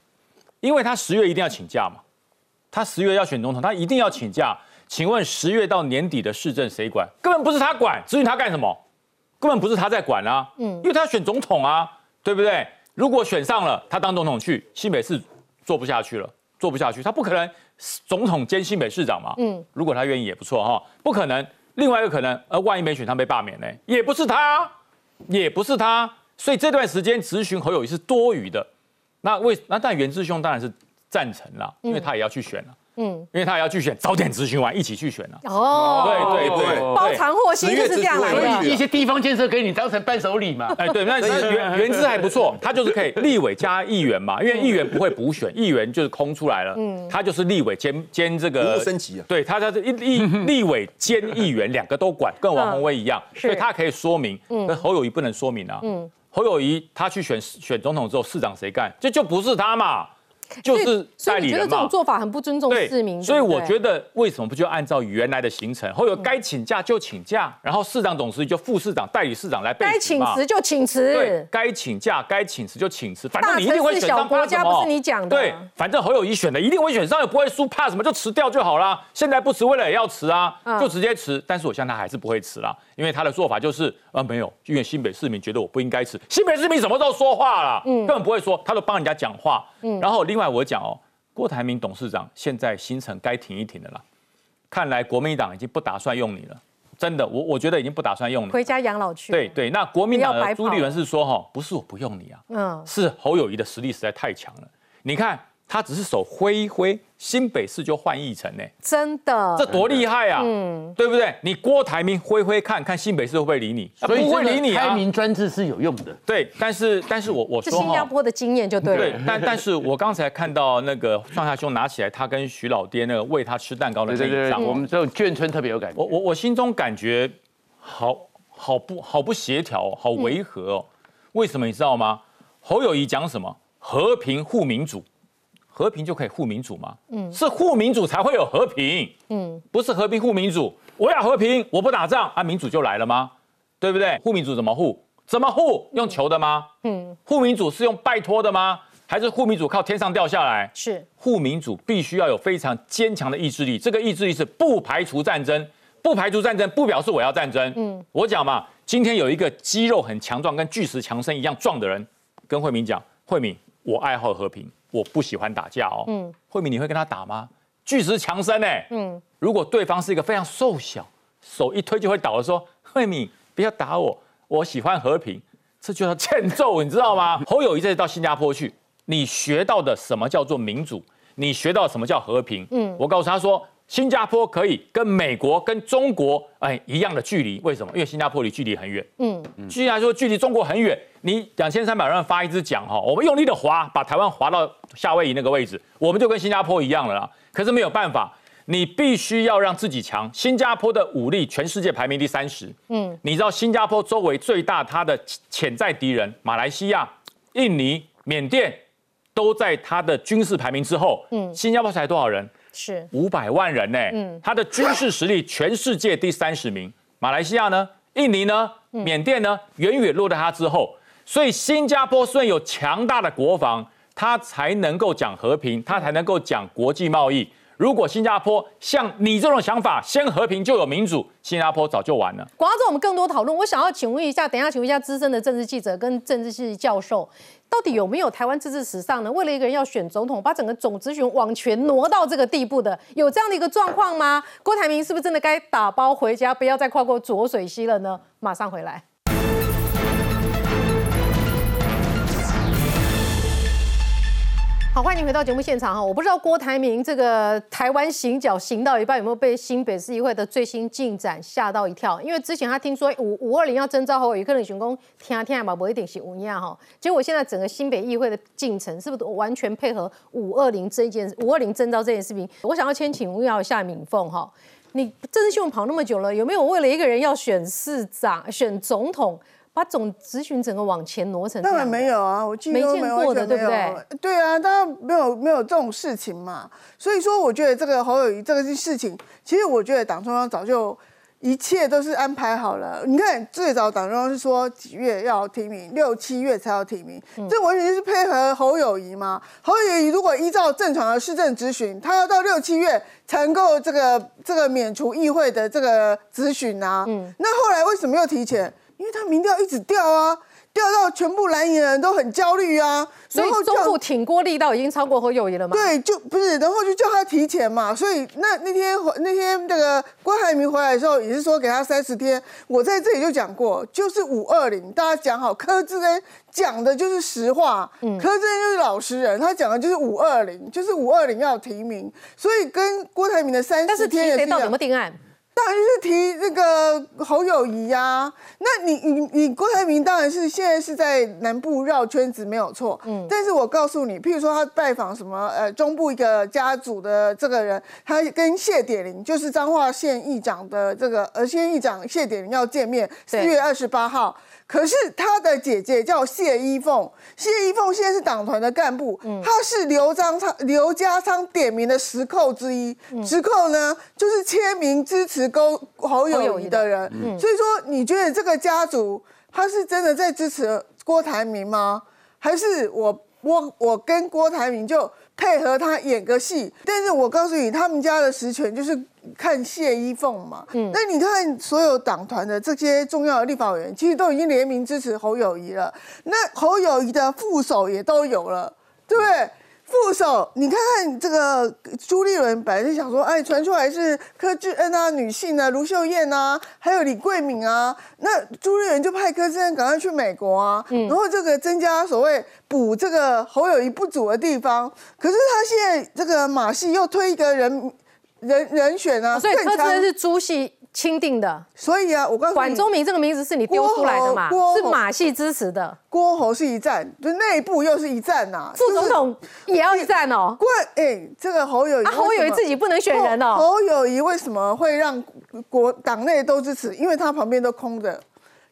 S10: 因为他十月一定要请假嘛，他十月要选总统，他一定要请假。请问十月到年底的市政谁管？根本不是他管，至于他干什么？根本不是他在管啊。嗯，因为他要选总统啊，对不对？如果选上了，他当总统去新北市做不下去了，做不下去，他不可能总统兼新北市长嘛。嗯，如果他愿意也不错哈，不可能。另外一个可能，呃，万一没选他被罢免呢，也不是他，也不是他，所以这段时间质询侯友谊是多余的。那为那但袁志兄当然是赞成啦，因为他也要去选了，嗯，因为他也要去选，早点质询完一起去选了。
S1: 哦，
S10: 对对对，
S1: 包藏祸心就是这样来的。
S3: 一些地方建设给你当成伴手礼嘛。
S10: 哎，对，那那 原原资还不错，他就是可以立委加议员嘛，因为议员不会补选，议员就是空出来了，嗯，他就是立委兼兼这
S9: 服
S10: 个
S9: 务升级啊。
S10: 对，他他是立立 立委兼议员两个都管，跟王宏威一样，所以他可以说明，那侯友谊不能说明啊，嗯，侯友谊他去选选总统之后，市长谁干，这就不是他嘛，就是
S1: 所以你觉得这种。做法很不尊重市民，
S10: 所以我觉
S1: 得
S10: 得为什么不就按照原来的行程，侯友该请假就请假，然后市长、董事就副市长、代理市长来备
S1: 该请辞就请辞
S10: 对
S1: 辞，，
S10: 该请假该请辞就请辞，反正你一定会选上，
S1: 小国家不是你讲的
S10: 对，反正侯友谊选的一定会选上，也不会输，怕什么就辞掉就好啦。现在不辞，未来也要辞啊，
S1: 嗯
S10: 就直接辞。但是我相信他还是不会辞啦，因为他的做法就是啊没有，因为新北市民觉得我不应该辞，新北市民什么时候说话了？
S1: 嗯
S10: 根本不会说，他都帮人家讲话。然后另外我讲哦，郭台铭董事长现在行程该停一停的啦，看来国民党已经不打算用你了。真的，我我觉得已经不打算用你。
S1: 回家养老去。
S10: 对，对，那国民党的朱立伦是说哈，不是我不用你啊，
S1: 嗯，
S10: 是侯友谊的实力实在太强了。你看他只是手挥一挥，新北市就换一城呢，
S1: 真的，
S10: 这多厉害啊！
S1: 嗯
S10: 对不对？你郭台铭挥挥看看新北市会不会理你？啊
S3: 所以
S10: 不会
S3: 这个
S10: 理你啊。
S3: 开明专制是有用的。
S10: 对，但是但是我我
S1: 是
S10: 说。
S1: 新加坡的经验就对了。，
S10: 对但但是我刚才看到那个上下兄拿起来，他跟徐老爹那个喂他吃蛋糕的
S3: 对对对，
S10: 那一张，
S3: 我们这种眷村特别有感觉。
S10: 我我我心中感觉好好不好不协调哦，好违和哦。为什么你知道吗？侯友谊讲什么？和平护民主，和平就可以护民主吗？嗯，是护民主才会有和平。嗯，不是和平护民主。我要和平，我不打仗啊，民主就来了吗？对不对？护民主怎么护？怎么护？用求的吗？嗯，护民主是用拜托的吗？还是护民主靠天上掉下来？
S1: 是
S10: 护民主必须要有非常坚强的意志力，这个意志力是不排除战争，不排除战争不表示我要战争。嗯，我讲嘛，今天有一个肌肉很强壮、跟巨石强森一样壮的人，跟慧敏讲，慧敏，我爱好和平，我不喜欢打架哦。嗯，慧敏，你会跟他打吗？巨石强森呢？嗯，如果对方是一个非常瘦小，手一推就会倒的，说慧敏不要打我，我喜欢和平，这就叫欠揍，你知道吗？侯友谊这次到新加坡去。你学到的什么叫做民主？你学到什么叫和平？嗯，我告诉他说，新加坡可以跟美国、跟中国哎一样的距离，为什么？因为新加坡离距离很远。嗯，居然说距离中国很远，你两千三百万发一支桨哈，我们用力的划，把台湾划到夏威夷那个位置，我们就跟新加坡一样了啦。可是没有办法，你必须要让自己强。新加坡的武力全世界排名第三十。嗯，你知道新加坡周围最大它的潜在敌人，马来西亚、印尼、缅甸。都在它的军事排名之后，嗯，新加坡才多少人？
S1: 是
S10: 五百万人呢，嗯，他的军事实力全世界第三十名。马来西亚呢？印尼呢？缅甸呢？远远落在他之后。所以新加坡虽然有强大的国防，他才能够讲和平，他才能够讲国际贸易。如果新加坡像你这种想法，先和平就有民主，新加坡早就完了。
S1: 广告中我们更多讨论，我想要请问一下，等一下请问一下资深的政治记者跟政治系教授。到底有没有台湾政治史上呢？为了一个人要选总统，把整个总咨询往前挪到这个地步的，有这样的一个状况吗？郭台铭是不是真的该打包回家，不要再跨过浊水溪了呢？马上回来。好，欢迎回到节目现场哈！我不知道郭台铭这个台湾行脚行到一半，有没有被新北市议会的最新进展吓到一跳？因为之前他听说五五二零要征召后，有可能选工听听嘛，不一定是五样哈。结果现在整个新北议会的进程是不是完全配合五二零这件五二零征召这件事情？我想要先请问一下敏凤哈，你政治新闻跑那么久了，有没有为了一个人要选市长、选总统？把总咨询整个往前挪成，
S4: 当然没有啊，我记
S1: 没见过的，对不对？
S4: 对啊，当然没有没有这种事情嘛。所以说，我觉得这个侯友谊这个事情，其实我觉得党中央早就一切都是安排好了。你看，最早党中央是说几月要提名，六七月才要提名，这完全就是配合侯友谊嘛。侯友谊如果依照正常的市政咨询，他要到六七月才能够这个这个免除议会的这个咨询啊。嗯，那后来为什么又提前？因为他民调一直掉啊，掉到全部蓝营人都很焦虑啊，
S1: 所以中部挺郭力道已经超过侯友谊了吗？
S4: 对，就不是，然后就叫他提前嘛。所以那那天那天那个郭台铭回来的时候，也是说给他三十天。我在这里就讲过，就是五二零，大家讲好。柯志恩讲的就是实话，柯志恩就是老实人，他讲的就是五二零，就是五二零要提名。所以跟郭台铭的三十天也是
S1: 到什么定案？
S4: 当然是提那个侯友谊呀，那你你你郭台铭当然是现在是在南部绕圈子没有错，嗯，但是我告诉你，譬如说他拜访什么呃中部一个家族的这个人，他跟谢点玲就是彰化县议长的这个呃县议长谢点玲要见面，四月二十八号。可是他的姐姐叫谢依凤，谢依凤现在是党团的干部，他是刘章昌、刘家昌点名的十扣之一，十扣呢就是签名支持勾侯友谊的人，所以说你觉得这个家族他是真的在支持郭台铭吗？还是我我我跟郭台铭就？配合他演个戏，但是我告诉你，他们家的实权就是看谢依凤嘛。嗯，那你看所有党团的这些重要的立法委员，其实都已经联名支持侯友谊了。那侯友谊的副手也都有了，对不对？副手，你看看这个朱立伦，本来是想说，哎，传出来是柯志恩啊，女性啊，卢秀燕啊，还有李桂敏啊，那朱立伦就派柯志恩赶快去美国啊，然后这个增加所谓补这个侯友谊不足的地方。可是他现在这个马戏又推一个人人人选啊，
S1: 所以柯志恩是朱系。钦定的，
S4: 所以啊，我告诉你，
S1: 管中明这个名字是你丢出来的嘛？是马戏支持的。
S4: 郭侯是一战，就内部又是一战呐。
S1: 副总统也要一战哦。
S4: 郭哎，这个侯友谊，啊
S1: 侯友谊自己不能选人哦。
S4: 侯友谊为什么会让国党内都支持？因为他旁边都空着。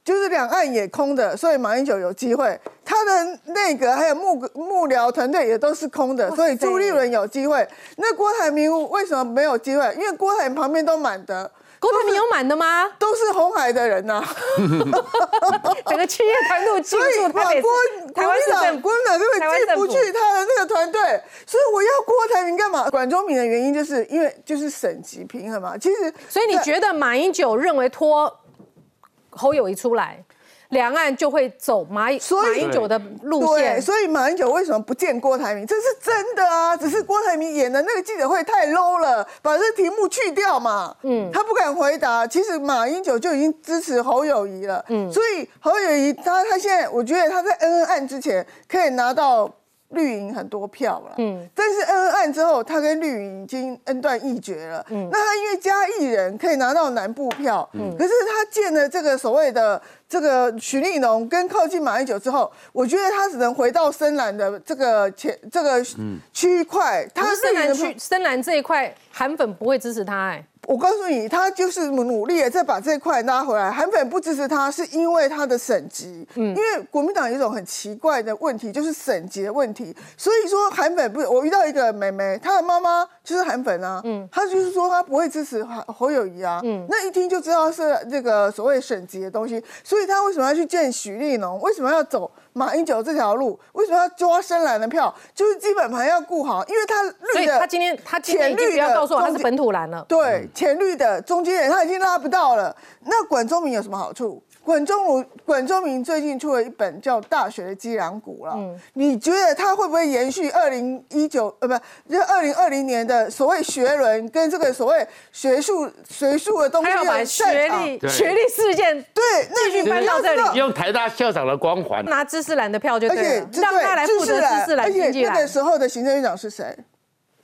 S4: 就是两岸也空的，所以马英九有机会。他的内阁还有幕幕僚团队也都是空的，所以朱立伦有机会。那郭台铭为什么没有机会？因为郭台铭旁边都满的。
S1: 郭台铭有满的吗？
S4: 都是红海的人呐、
S1: 整个企业团队进
S4: 所以
S1: 驻台北
S4: 国
S1: 市、台湾省
S4: 国民党
S1: 政
S4: 国民党根本进不去他的那个团队，所以我要郭台铭干嘛？管中敏的原因就是因为就是省级平衡嘛。其实，
S1: 所以你觉得马英九认为拖侯友谊出来，两岸就会走马马英九的路
S4: 对，
S1: 线？
S4: 所以马英九为什么不见郭台铭？这是真的啊，只是郭台铭演的那个记者会太 low 了，把这题目去掉嘛。嗯，他不敢回答。其实马英九就已经支持侯友谊了。嗯，所以侯友谊他他现在，我觉得他在恩恩案之前可以拿到。绿营很多票了，嗯，但是恩恩案之后，他跟绿营已经恩断义绝了，嗯，那他因为加一人可以拿到南部票，嗯，可是他建了这个所谓的这个许立农跟靠近马英九之后，我觉得他只能回到深蓝的这个前这个区块，他
S1: 深蓝区深蓝这一块，韩粉不会支持他哎、
S4: 我告诉你，他就是努力的再把这块拉回来。韩粉不支持他，是因为他的省级。嗯，因为国民党有一种很奇怪的问题，就是省级的问题。所以说韩粉不是，我遇到一个妹妹，她的妈妈就是韩粉啊。嗯，她就是说她不会支持侯侯友谊啊。嗯，那一听就知道是这个所谓省级的东西。所以他为什么要去见许立农？为什么要走？马英九这条路为什么要抓深蓝的票？就是基本盘要顾好，因为他绿的，
S1: 他今天他今天已经不要告诉我他是本土蓝了。
S4: 对，前绿的中间人他已经拉不到了。那管中明有什么好处？管中儒管中明最近出了一本叫《大学的脊梁骨》了。你觉得他会不会延续二零一九呃不，就二零二零年的所谓学伦跟这个所谓学术学术的东西
S1: 把学历
S3: 对
S1: 学历事件
S4: 对，那
S1: 继续
S4: 你
S1: 搬到这里
S3: 用台大校长的光环，
S1: 拿知识蓝的票就
S4: 而
S1: 对了，
S4: 且这
S1: 让他来
S4: 对
S1: 负责知识蓝
S4: 而且
S1: 经济蓝
S4: 那个。时候的行政院长是谁？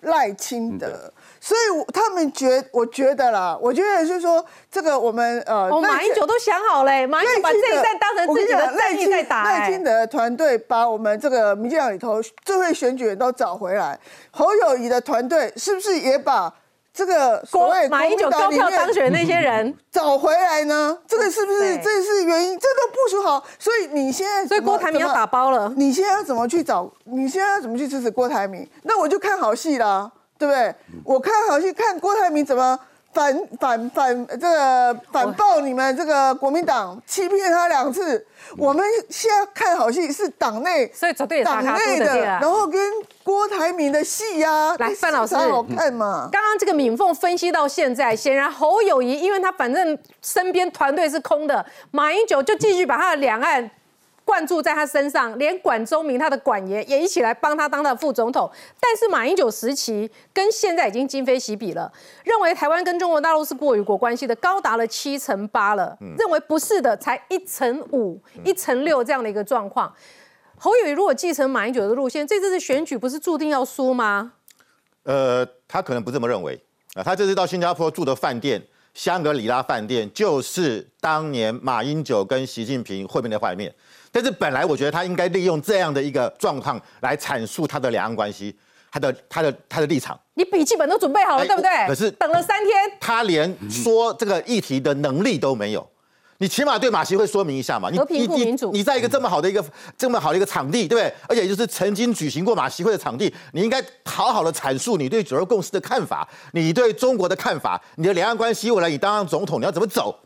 S4: 赖清德。所以我他们觉，我觉得啦，我觉得是说这个我们呃，
S1: 哦，
S4: 赖
S1: 马英九都想好嘞，马英九把这一战当成自己的战役在打、哎
S4: 赖清德的团队把我们这个民进党里头最会选举人都找回来，侯友谊的团队是不是也把这个所谓
S1: 马英九高票当选的那些人，
S4: 找回来呢？这个是不是这是原因？这都部署好，所以你现在
S1: 所以郭台铭要打包了。
S4: 你现在要怎么去找？你现在要怎么去支持郭台铭？那我就看好戏啦，对不对？我看好戏，看郭台铭怎么反反反这个反爆你们这个国民党，欺骗他两次。我们现在看好戏是党内，
S1: 所以绝对
S4: 党内的，然后跟郭台铭的戏呀、
S1: 来范老师
S4: 才好看嘛。
S1: 刚刚这个敏凤分析到现在，显然侯友谊，因为他反正身边团队是空的，马英九就继续把他的两岸灌注在他身上，连管中明他的管爷也一起来帮他当他的副总统。但是马英九时期跟现在已经今非昔比了，认为台湾跟中国大陆是国与国关系的高达了七成八了，认为不是的才一成五、一成六这样的一个状况。侯友谊如果继承马英九的路线，这次的选举不是注定要输吗？
S11: 呃，他可能不这么认为啊。他这次到新加坡住的饭店，香格里拉饭店，就是当年马英九跟习近平会面的画面。但是本来我觉得他应该利用这样的一个状况来阐述他的两岸关系，他的他的他的立场。
S1: 你笔记本都准备好了，
S11: 哎
S1: 对不对？
S11: 可是
S1: 等了三天，
S11: 他连说这个议题的能力都没有。你起码对马协会说明一下嘛，你你你你在一个这么好的一个这么好的一个场地，对不对？而且就是曾经举行过马协会的场地，你应该好好的阐述你对九二共识的看法，你对中国的看法，你的两岸关系未来你当上总统你要怎么走？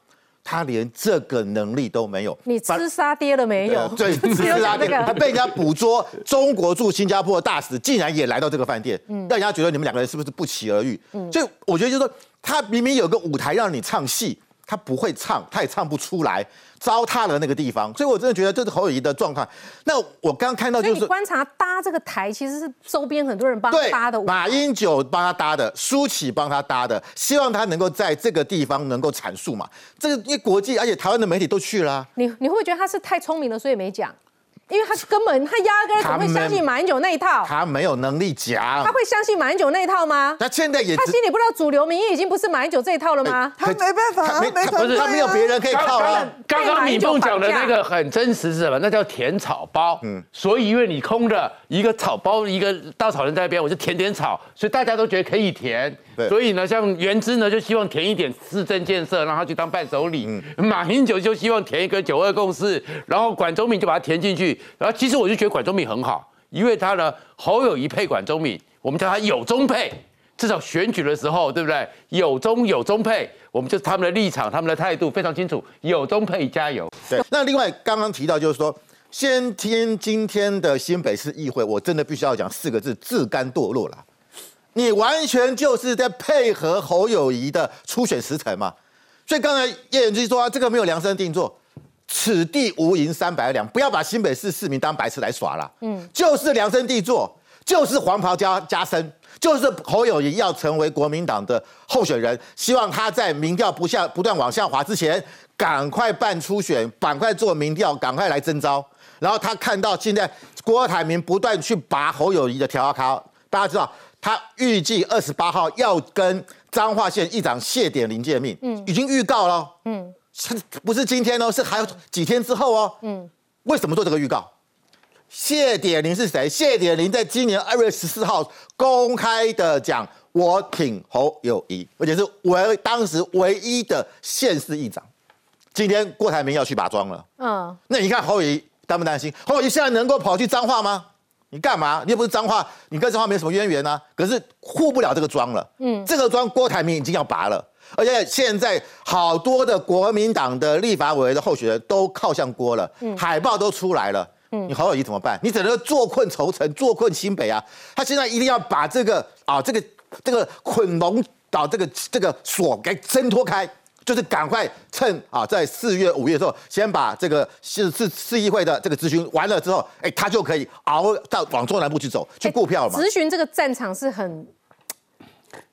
S11: 他连这个能力都没有，
S1: 你吃沙爹了没有？
S11: 呃对，只
S1: 只有
S11: 是他
S1: 讲这个。
S11: 他被人家捕捉，中国驻新加坡的大使竟然也来到这个饭店，
S1: 嗯
S11: 让人家觉得你们两个人是不是不期而遇？所以我觉得就是说，他明明有个舞台让你唱戏，他不会唱，他也唱不出来，糟蹋了那个地方。所以我真的觉得这是侯友谊的状况。那我刚刚看到就是。
S1: 你观察搭这个台，其实是周边很多人帮
S11: 他
S1: 搭的。
S11: 马英九帮他搭的，舒淇帮他搭的，希望他能够在这个地方能够阐述嘛。这个因为国际，而且台湾的媒体都去了啊、
S1: 你你会觉得他是太聪明了，所以没讲？因为他根本他压根儿怎么会相信马英九那一套？
S11: 他没有能力讲
S1: 他。会相信马英九那一套吗？
S11: 他现在也
S1: 他心里不知道主流民意已经不是马英九这一套了吗？
S4: 他没办法，他
S11: 没
S4: 没团队啊
S11: 他没有别人可以靠啊。
S3: 刚刚敏凤讲的那个很真实是什么？那叫填草包。嗯，所以因为你空着一个草包，一个稻草人在那边，我就填点草，所以大家都觉得可以填。
S11: 对
S3: 所以呢，像原之呢就希望填一点市政建设，让他去当伴手礼。马英九就希望填一个九二共识，然后管中敏就把它填进去。然后其实我就觉得管中敏很好，因为他呢侯友谊配管中敏，我们叫他有中配。至少选举的时候，对不对？有中有中配，我们就是他们的立场、他们的态度非常清楚。有中配加油。
S11: 对，那另外刚刚提到就是说，先天今天的新北市议会，我真的必须要讲四个字：自甘堕落了。你完全就是在配合侯友谊的初选时程嘛。所以刚才叶元之说、啊、这个没有量身定做，此地无银三百两，不要把新北市市民当白痴来耍了。嗯，就是量身定做，就是黄袍加加身，就是侯友谊要成为国民党的候选人，希望他在民调不下不断往下滑之前，赶快办初选，赶快做民调，赶快来征召。然后他看到现在郭台铭不断去拔侯友谊的条卡，大家知道他预计二十八号要跟彰化县议长谢点林见面，嗯，已经预告了，嗯，不是今天哦，是还有几天之后哦，嗯，为什么做这个预告？谢点林是谁？谢点林在今年二月十四号公开的讲，我挺侯友谊，而且是唯当时唯一的县市议长。今天郭台铭要去把庄了，
S1: 嗯，
S11: 那你看侯友谊担不担心？侯友谊现在能够跑去彰化吗？你干嘛？你又不是彰化，你跟彰化没什么渊源啊。可是护不了这个庄了，嗯，这个庄郭台铭已经要拔了，而且现在好多的国民党的立法委员的候选人都靠向郭了，海报都出来了。你侯友谊怎么办？你只能坐困愁城，坐困新北啊！他现在一定要把这个啊，这个这个捆龙岛这个这个锁给挣脱开，就是赶快趁啊，在四月五月的时候，先把这个市市市议会的这个咨询完了之后，哎，他就可以熬到往中南部去走，去购票嘛。
S1: 咨询这个战场是很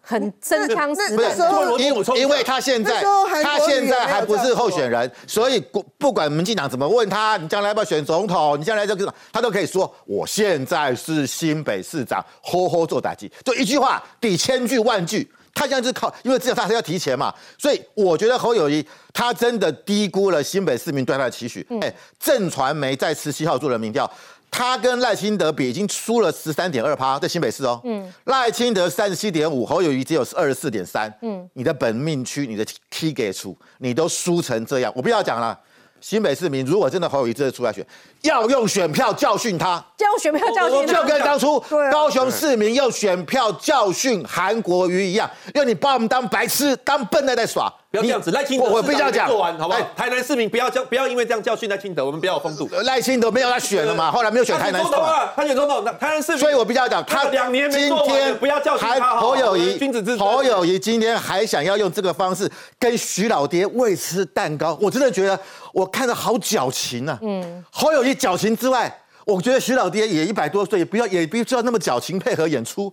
S1: 很真枪实
S11: 不是
S1: 弹
S4: 那时候
S1: 的。
S11: 因为因为他现在他现在还不是候选人，所以不不管民进党怎么问他，你将来要不要选总统，你将来这个他都可以说，我现在是新北市长，吼吼做打击，就一句话抵千句万句。他现在是靠，因为只有他是要提前嘛，所以我觉得侯友谊他真的低估了新北市民对他的期许。哎，正传媒在十七号做了民调，他跟赖清德比已经输了十三点二趴，在新北市哦。嗯，赖清德三十七点五，侯友谊只有二十四点三。嗯，你的本命区，你的 T 给出，你都输成这样，我不要讲了。新北市民如果真的侯友谊这次出来选，要用选票教训他，
S1: 就用选票教训
S11: 就，跟当初高雄市民用选票教训韩国瑜一样，因为你把我们当白痴、当笨蛋在耍。
S9: 不要这样子，赖清德
S11: 我必须要讲，
S9: 做完好不好
S11: 哎？
S9: 台南市民不要教，不要因为这样教训赖清德，我们不要有风度。
S11: 赖清德没有他选了嘛，后来没有选台南市嘛。
S9: 他选总统啊，他选总统，台南市民，
S11: 所以我必须要讲，他
S9: 他两年没
S11: 今
S9: 做完
S11: 天
S9: 不要教训
S11: 还
S9: 他，
S11: 侯友谊，
S9: 君子之
S11: 侯友谊今天还想要用这个方式跟徐老爹喂吃蛋糕，我真的觉得我看着好矫情啊。嗯，侯友谊矫情之外，我觉得徐老爹也一百多岁，也不要也不需要那么矫情配合演出。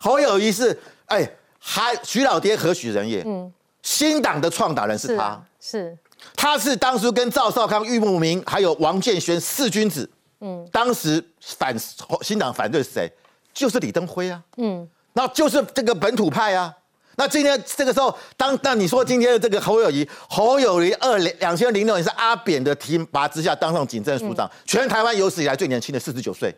S11: 侯友谊是哎，还徐老爹何许人也？嗯，新党的创党人是他。
S1: 是
S11: 他是当初跟赵少康、郁慕明还有王建轩四君子，嗯，当时反新党反对是谁？就是李登辉啊，嗯，那就是这个本土派啊。那今天这个时候，当当你说今天的这个侯友谊，侯友谊二零两千零六年是阿扁的提拔之下当上警政署长，全台湾有史以来最年轻的四十九岁。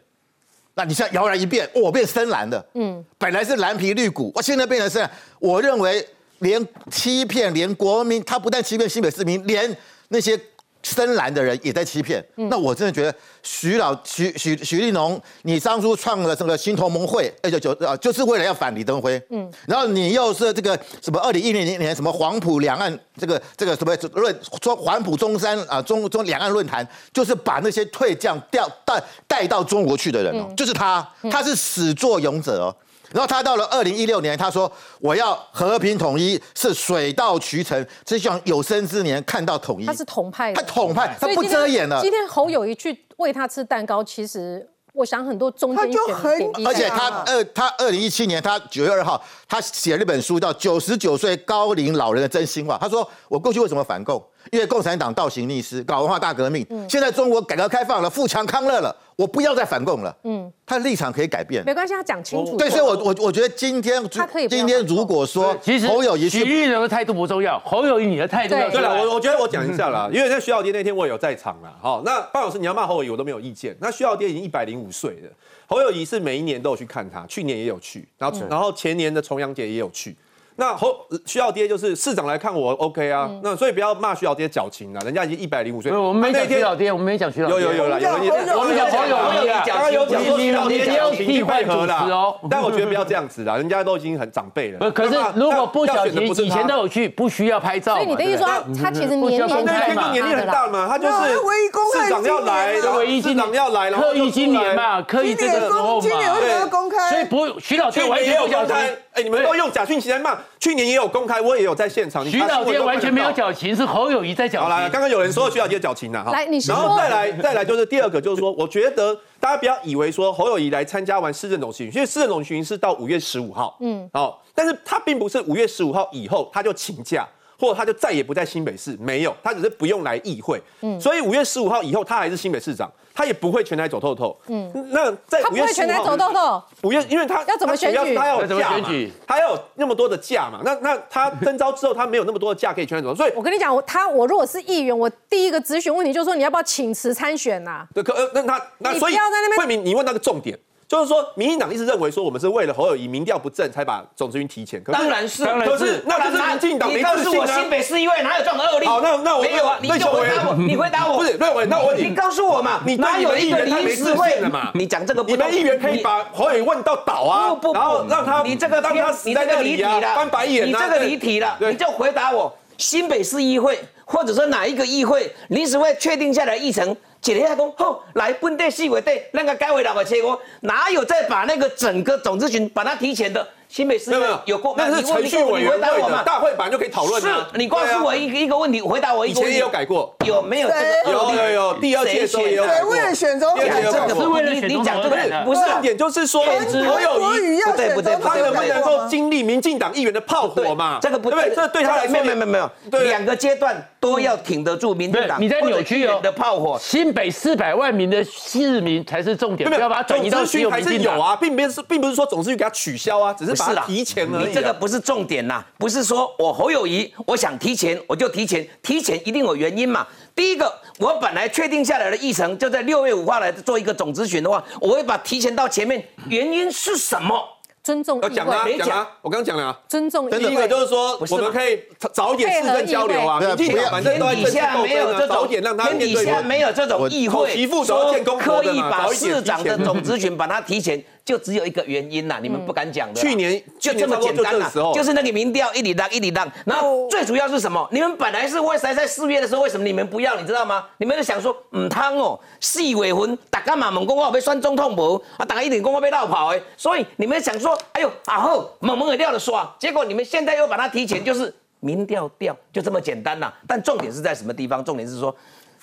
S11: 那你现在摇然一变，哦我变深蓝的，嗯，本来是蓝皮绿骨，我现在变成深蓝。我认为连欺骗，连国民，他不但欺骗新北市民，连那些深蓝的人也在欺骗。那我真的觉得徐老徐徐徐立农，你当初创了这个新同盟会，二九九啊，就是为了要反李登辉。嗯，然后你又是这个什么二零一零年什么黄埔两岸这个这个什么论说黄埔中山啊中中两岸论坛，就是把那些退将调带带到中国去的人哦，就是他，他是始作俑者哦。然后他到了二零一六年，他说我要和平统一，是水到渠成，只希望有生之年看到统一。
S1: 他是统派，
S11: 他统派，他不遮掩了。
S1: 今天侯友谊去喂他吃蛋糕，其实我想很多中间选
S4: 他就很
S11: 而且他二他二零一七年他九月二号，他写了一本书叫《九十九岁高龄老人的真心话》。他说我过去为什么反共？因为共产党倒行逆施，搞文化大革命。现在中国改革开放了，富强康乐了，我不要再反共了。嗯，他的立场可以改变。
S1: 没关系，他讲清楚。
S11: 对，所以我我我觉得今天
S1: 他可以
S11: 今天如果说
S3: 其实
S11: 侯友谊是
S3: 许玉荣的态度不重要，侯友谊你的态度要
S1: 对
S9: 了，我我觉得我讲一下啦，因为在徐小爹那天我也有在场啦。好，那范老师你要骂侯友谊我都没有意见。那徐小爹已经一百零五岁了，侯友谊是每一年都有去看他，去年也有去，然后、然后前年的重阳节也有去。那侯徐小爹就是市长来看我 OK 啊，那所以不要骂徐小爹矫情啊，人家已经一百零五岁。
S3: 我们没讲徐老爹，我们没讲徐老爹。
S9: 有有有啦，有
S3: 我们讲侯友谊啊，
S9: 刚刚有讲说徐老爹
S3: 你不要
S9: 矫情
S3: 替换主持
S9: 配合啦
S3: 哦。
S9: 但我觉得不要这样子啦，人家都已经很长辈了。
S3: 可是
S9: 那
S3: 如果不
S9: 要
S3: 小心，
S9: 选的不是他
S3: 以前都有去，不需要拍照嘛。
S1: 所以你的意思说他他其实年龄
S9: 他那
S1: 在
S9: 年龄
S1: 他的啦。
S9: 很大嘛，他就是
S4: 那唯一公开
S9: 市长要来，
S4: 今年啊
S9: 然后
S3: 唯一今
S9: 市长要来，然后
S3: 刻意今年嘛，刻意这个时候嘛。
S4: 今年为什么要公开？
S3: 所以不，徐老爹完全不矫情
S9: 公开。，哎，你们都用假讯息来骂，去年也有公开，我也有在现场。你
S3: 徐老
S9: 查新闻都
S3: 爹完全没有。矫情，是侯友谊在矫情
S9: 好啦，
S3: 情。
S9: 刚刚有人说徐小姐矫情了哈，
S1: 来你说
S9: 然后再来再来就是第二个，就是说，我觉得大家不要以为说侯友谊来参加完市政总巡，因为市政总巡是到五月十五号，嗯，哦，但是他并不是五月十五号以后他就请假。或者他就再也不在新北市，没有，他只是不用来议会，嗯，所以五月十五号以后他还是新北市长，他也不会全台走透透，嗯，那在
S1: 他
S9: 五月
S1: 不会全台
S9: 15号
S1: 走透透，
S9: 五月，因为他
S1: 要怎么选举？
S9: 他要
S3: 要怎么选举？
S9: 他要有那么多的假嘛，那那他征招之后，他没有那么多的假可以全台走，所以
S1: 我跟你讲，我他我如果是议员，我第一个咨询问题就是说你要不要请辞参选呐？
S9: 对，可呃，那他那所以
S1: 不要在那边
S9: 慧明，你问那个重点，就是说，民进党一直认为说我们是为了侯友谊民调不正才把总咨询提前，可是
S2: 当然是，
S9: 可是那就是民进党
S2: 你
S9: 没
S2: 告诉我新北市议会哪有这种恶例？
S9: 好，那那我
S2: 没有啊，你就回答我，你回答我，
S9: 不是瑞伟，那我问你，
S2: 你告诉我嘛，
S9: 你对
S2: 哪有一个
S9: 他没
S2: 会
S9: 了嘛？
S2: 你讲这个不
S9: 你
S2: 懂，
S9: 们议员可以把侯友谊问到倒啊，
S2: 不不不，
S9: 然后让他
S2: 你这个
S9: 让他死在
S2: 你这个
S9: 那里啊，
S2: 离题了，
S9: 翻白眼啊，
S2: 你这个离题了，你就回答我，新北市议会或者说哪一个议会临时会确定下来议程。一下工，吼，来本地四委队，那个改为六月七五，哪有再把那个整个总咨询把它提前的？新北市
S9: 没有没有
S2: 有过，
S9: 那是程序委
S2: 你
S9: 员会的
S2: 回答我嘛？
S9: 大会本来就可以讨论啊
S2: 是，你告
S9: 对啊
S2: 诉我一个一个问题，回答我一个问题。
S9: 以前也有改过，
S2: 有没有这个？
S9: 有有有，第二届的时候也有改
S4: 对，
S9: 过
S4: 为了选总
S9: 改过
S3: 是为了
S2: 你讲这个不是啊
S9: 重点就是说
S2: 之
S9: 侯友谊
S4: 国语要
S2: 不对不对
S9: 他能不能够经历民进党议员的炮火嘛？
S2: 这个不
S9: 对？这对他来说
S2: 没有没有没有两个阶段都要挺得住民进党。
S3: 你在扭曲哦
S2: 的炮火。
S3: 新北四百万名的市民才是重点，不要把它转移到只有
S9: 总咨询还
S3: 民进党。
S9: 是有啊，并不是并不是说总咨询给他取消啊，只是把它提前而已
S2: 这个不是重点呐，不是说我侯友谊我想提前我就提前，提前一定有原因嘛。第一个，我本来确定下来的议程就在六月五号来做一个总咨询的话，我会把提前到前面，原因是什么？
S1: 尊重议
S9: 要讲啊
S1: 会，
S2: 没讲。
S9: 讲啊，我刚刚讲了啊。
S1: 尊重议
S9: 第一个
S1: 会。
S9: 就是说，我们可以早点市政交流啊，
S11: 配合议会。
S9: 民进党反正都在
S2: 天底
S9: 政治斗
S2: 下没有
S9: 争啊，早
S2: 这种
S9: 一点让他
S2: 天底
S9: 面对
S2: 下没有这种议会
S9: 媳妇都要见公婆
S2: 刻意
S9: 的嘛
S2: 把市长的总咨询把它提前，就只有一个原因呐，你们不敢讲的。
S9: 去年
S2: 就这么简单
S9: 去年差不多就
S2: 是那个民调一里当一里当，然后最主要是什么？你们本来是为谁在四月的时候，为什么你们不要？你知道吗？你们就想说，嗯汤哦，四月份大家嘛问讲我被选总统无？啊，大家一定讲我被绕跑的，所以你们想说，哎呦，啊好，猛猛的掉了刷，结果你们现在又把它提前，就是民调掉，就这么简单呐。但重点是在什么地方？重点是说，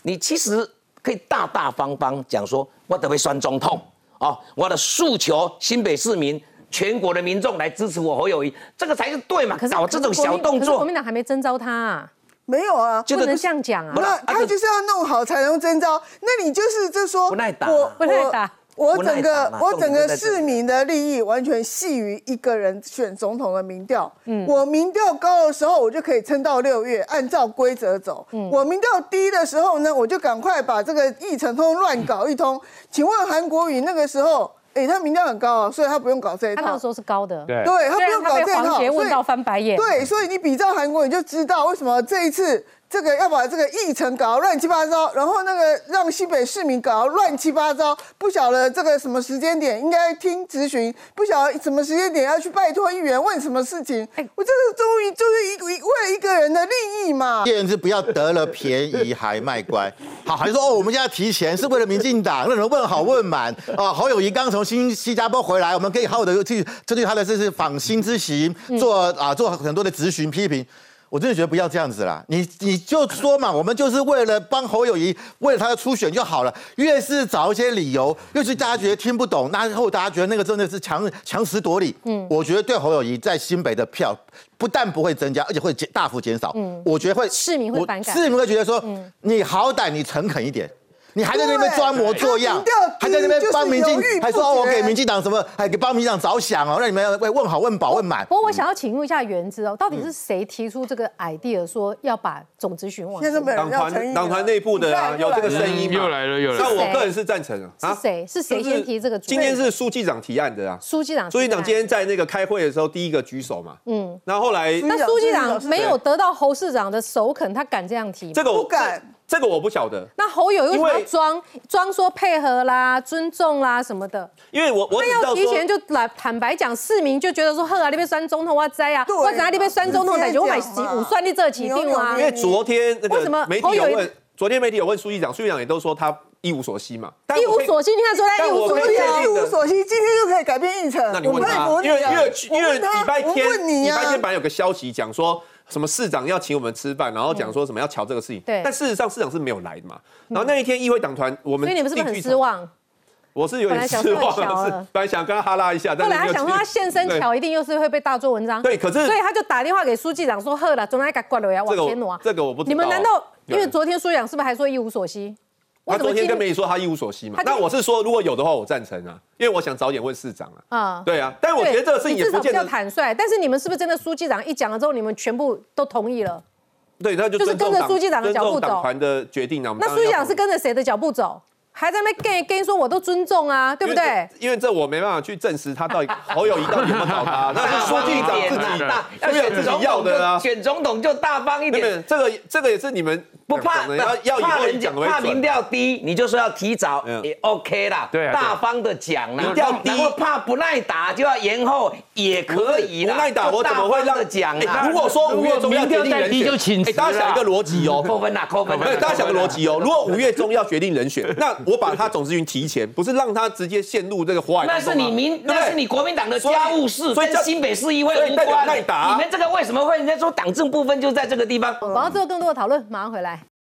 S2: 你其实可以大大方方讲说，我得会选总统哦，我的诉求，新北市民。全国的民众来支持我侯友谊，这个才是对嘛？
S1: 可是
S2: 搞这种小动作
S1: 国，民党还没征召他啊，
S4: 没有啊，
S2: 就
S1: 不能这样讲啊
S2: 不。
S4: 是他就是要弄好才能征召。那你就是就说
S2: 不耐打
S4: 我
S1: 不耐打
S4: 我整个我整个市民的利益完全系于一个人选总统的民调。嗯，我民调高的时候，我就可以撑到六月，按照规则走。我民调低的时候呢，我就赶快把这个议程通通乱搞一通。请问韩国瑜那个时候，哎，他民调很高啊，所以他不用搞这一套
S1: 他那个时。候是高的，
S3: 对
S4: 对他不用搞这一套，所以
S1: 黄杰问到翻白眼。
S4: 对，所以你比照韩国，你就知道为什么这一次这个要把这个议程搞得乱七八糟，然后那个让西北市民搞得乱七八糟，不晓得这个什么时间点应该听咨询，不晓得什么时间点要去拜托议员问什么事情。
S1: 哎
S4: 我这个终于就是一为了一个人的利益嘛。
S11: 叶 人是不要得了便宜还卖乖，好，还说哦，我们现在提前是为了民进党，让人问好问满啊。侯友谊刚从新新加坡回来，我们可以好好的去针对他的这是访新之行做啊做很多的咨询批评。我真的觉得不要这样子啦，你你就说嘛，我们就是为了帮侯友谊，为了他的初选就好了。越是找一些理由，越是大家觉得听不懂，那后大家觉得那个真的是强强词夺理。嗯，我觉得对侯友谊在新北的票不但不会增加，而且会减大幅减少。嗯，我觉得会
S1: 市民会反感
S11: 市民会觉得说，你好歹你诚恳一点。你还在那边装模作样还在那边帮民进还说哦，我给民进党什么，还给帮民进党着想哦，让你们要问好、问饱、问满。
S1: 不过我想要请问一下原之哦，到底是谁提出这个 idea 说要把总咨询往前
S4: 现在没有
S9: 党团党团内部的啊，有这个声音
S3: 又来了又来了
S9: 那我个人是赞成啊。
S1: 是谁是谁先提这个
S9: 今天是书记长提案的啊。
S1: 书记长？
S9: 书记长今天在那个开会的时候第一个举手嘛，嗯，那后后来
S1: 那书记长没有得到侯市长的首肯，他敢这样提吗？
S9: 这个我
S4: 不敢，
S9: 这个我不晓得，
S1: 那侯友为什么装？装说配合啦、尊重啦什么的？
S9: 因为我我
S1: 那要提前就来坦白讲，市民就觉得说，呵啊，你被酸中统我栽啊，
S4: 对
S1: 我怎样你被酸中统，
S4: 直接
S1: 但是我买五算你这起定啊。
S9: 因为昨天那
S1: 为什么？
S9: 个媒体
S1: 侯友宜
S9: 有问，昨天媒体有问书记长，书记长也都说他一无所悉嘛，
S1: 一无所悉。你看说他一无所
S9: 但我可以
S1: 悉啊，
S4: 一无所悉，今天就可以改变议程。
S9: 那你问他，因为因为因为礼拜天礼拜天本来有个消息讲说什么市长要请我们吃饭，然后讲说什么要瞧这个事情，
S1: 对
S9: 但事实上市长是没有来的嘛。然后那一天议会党团我们
S1: 所以你们是不是很失？望？
S9: 我是有点失望本来想跟他哈拉一下，但
S1: 后来他想说他
S9: 去
S1: 现身
S9: 对
S1: 巧，一定又是会被大做文章。
S9: 对可是
S1: 所以他就打电话给书记长说：“呵了，总来给挂了呀，往前挪啊。”
S9: 我这个我不知道。
S1: 你们难道因为昨天书记长是不是还说一无所悉？我
S9: 他昨天跟媒体说他一无所悉嘛那我是说，如果有的话，我赞成啊，因为我想早点问市长啊。
S1: 啊？
S9: 对啊，但我觉得这个事情
S1: 你至少比较
S9: 也不见得
S1: 坦率，但是你们是不是真的书记长一讲了之后，你们全部都同意了？
S9: 对，他就
S1: 就是跟着书记长的
S9: 尊
S1: 脚步走
S9: 团的决定啊。我们
S1: 那书记长是跟着谁的脚步走？还在那边跟跟说我都尊重啊，对不对？
S9: 因为这？因为这我没办法去证实他到底侯友谊到底有没有找他，那是书记长自己
S2: 大，
S9: 书记长自己要的啊。
S2: 选总统就大方一点
S9: 对？，这个这个也是你们
S2: 不怕
S9: 要要
S2: 怕人家
S9: 讲
S2: 怕民。调低，你就说要提早
S9: 嗯
S2: 也 OK 啦，
S3: 对
S2: 大方的讲啦。
S9: 民调低
S2: 怕不耐打就要延后也可以啦。
S9: 不耐打，我怎么会让
S2: 讲啊？
S9: 如果说五月中要决定人选，
S3: 就请
S9: 大家想一个逻辑哦，
S2: 扣分啦，扣分。
S9: 对，大家想个逻辑哦。如果五月中要决定人选，那我把他总咨询提前，不是让他直接陷入这个火海
S2: 那是你民，那是你国民党的家务事，
S9: 所以
S2: 新北市议会
S9: 所以代表
S2: 无关。
S9: 耐
S2: 你们这个为什么会人家说党政部分就在这个地方？
S1: 然后之后更多的讨论，马上回来。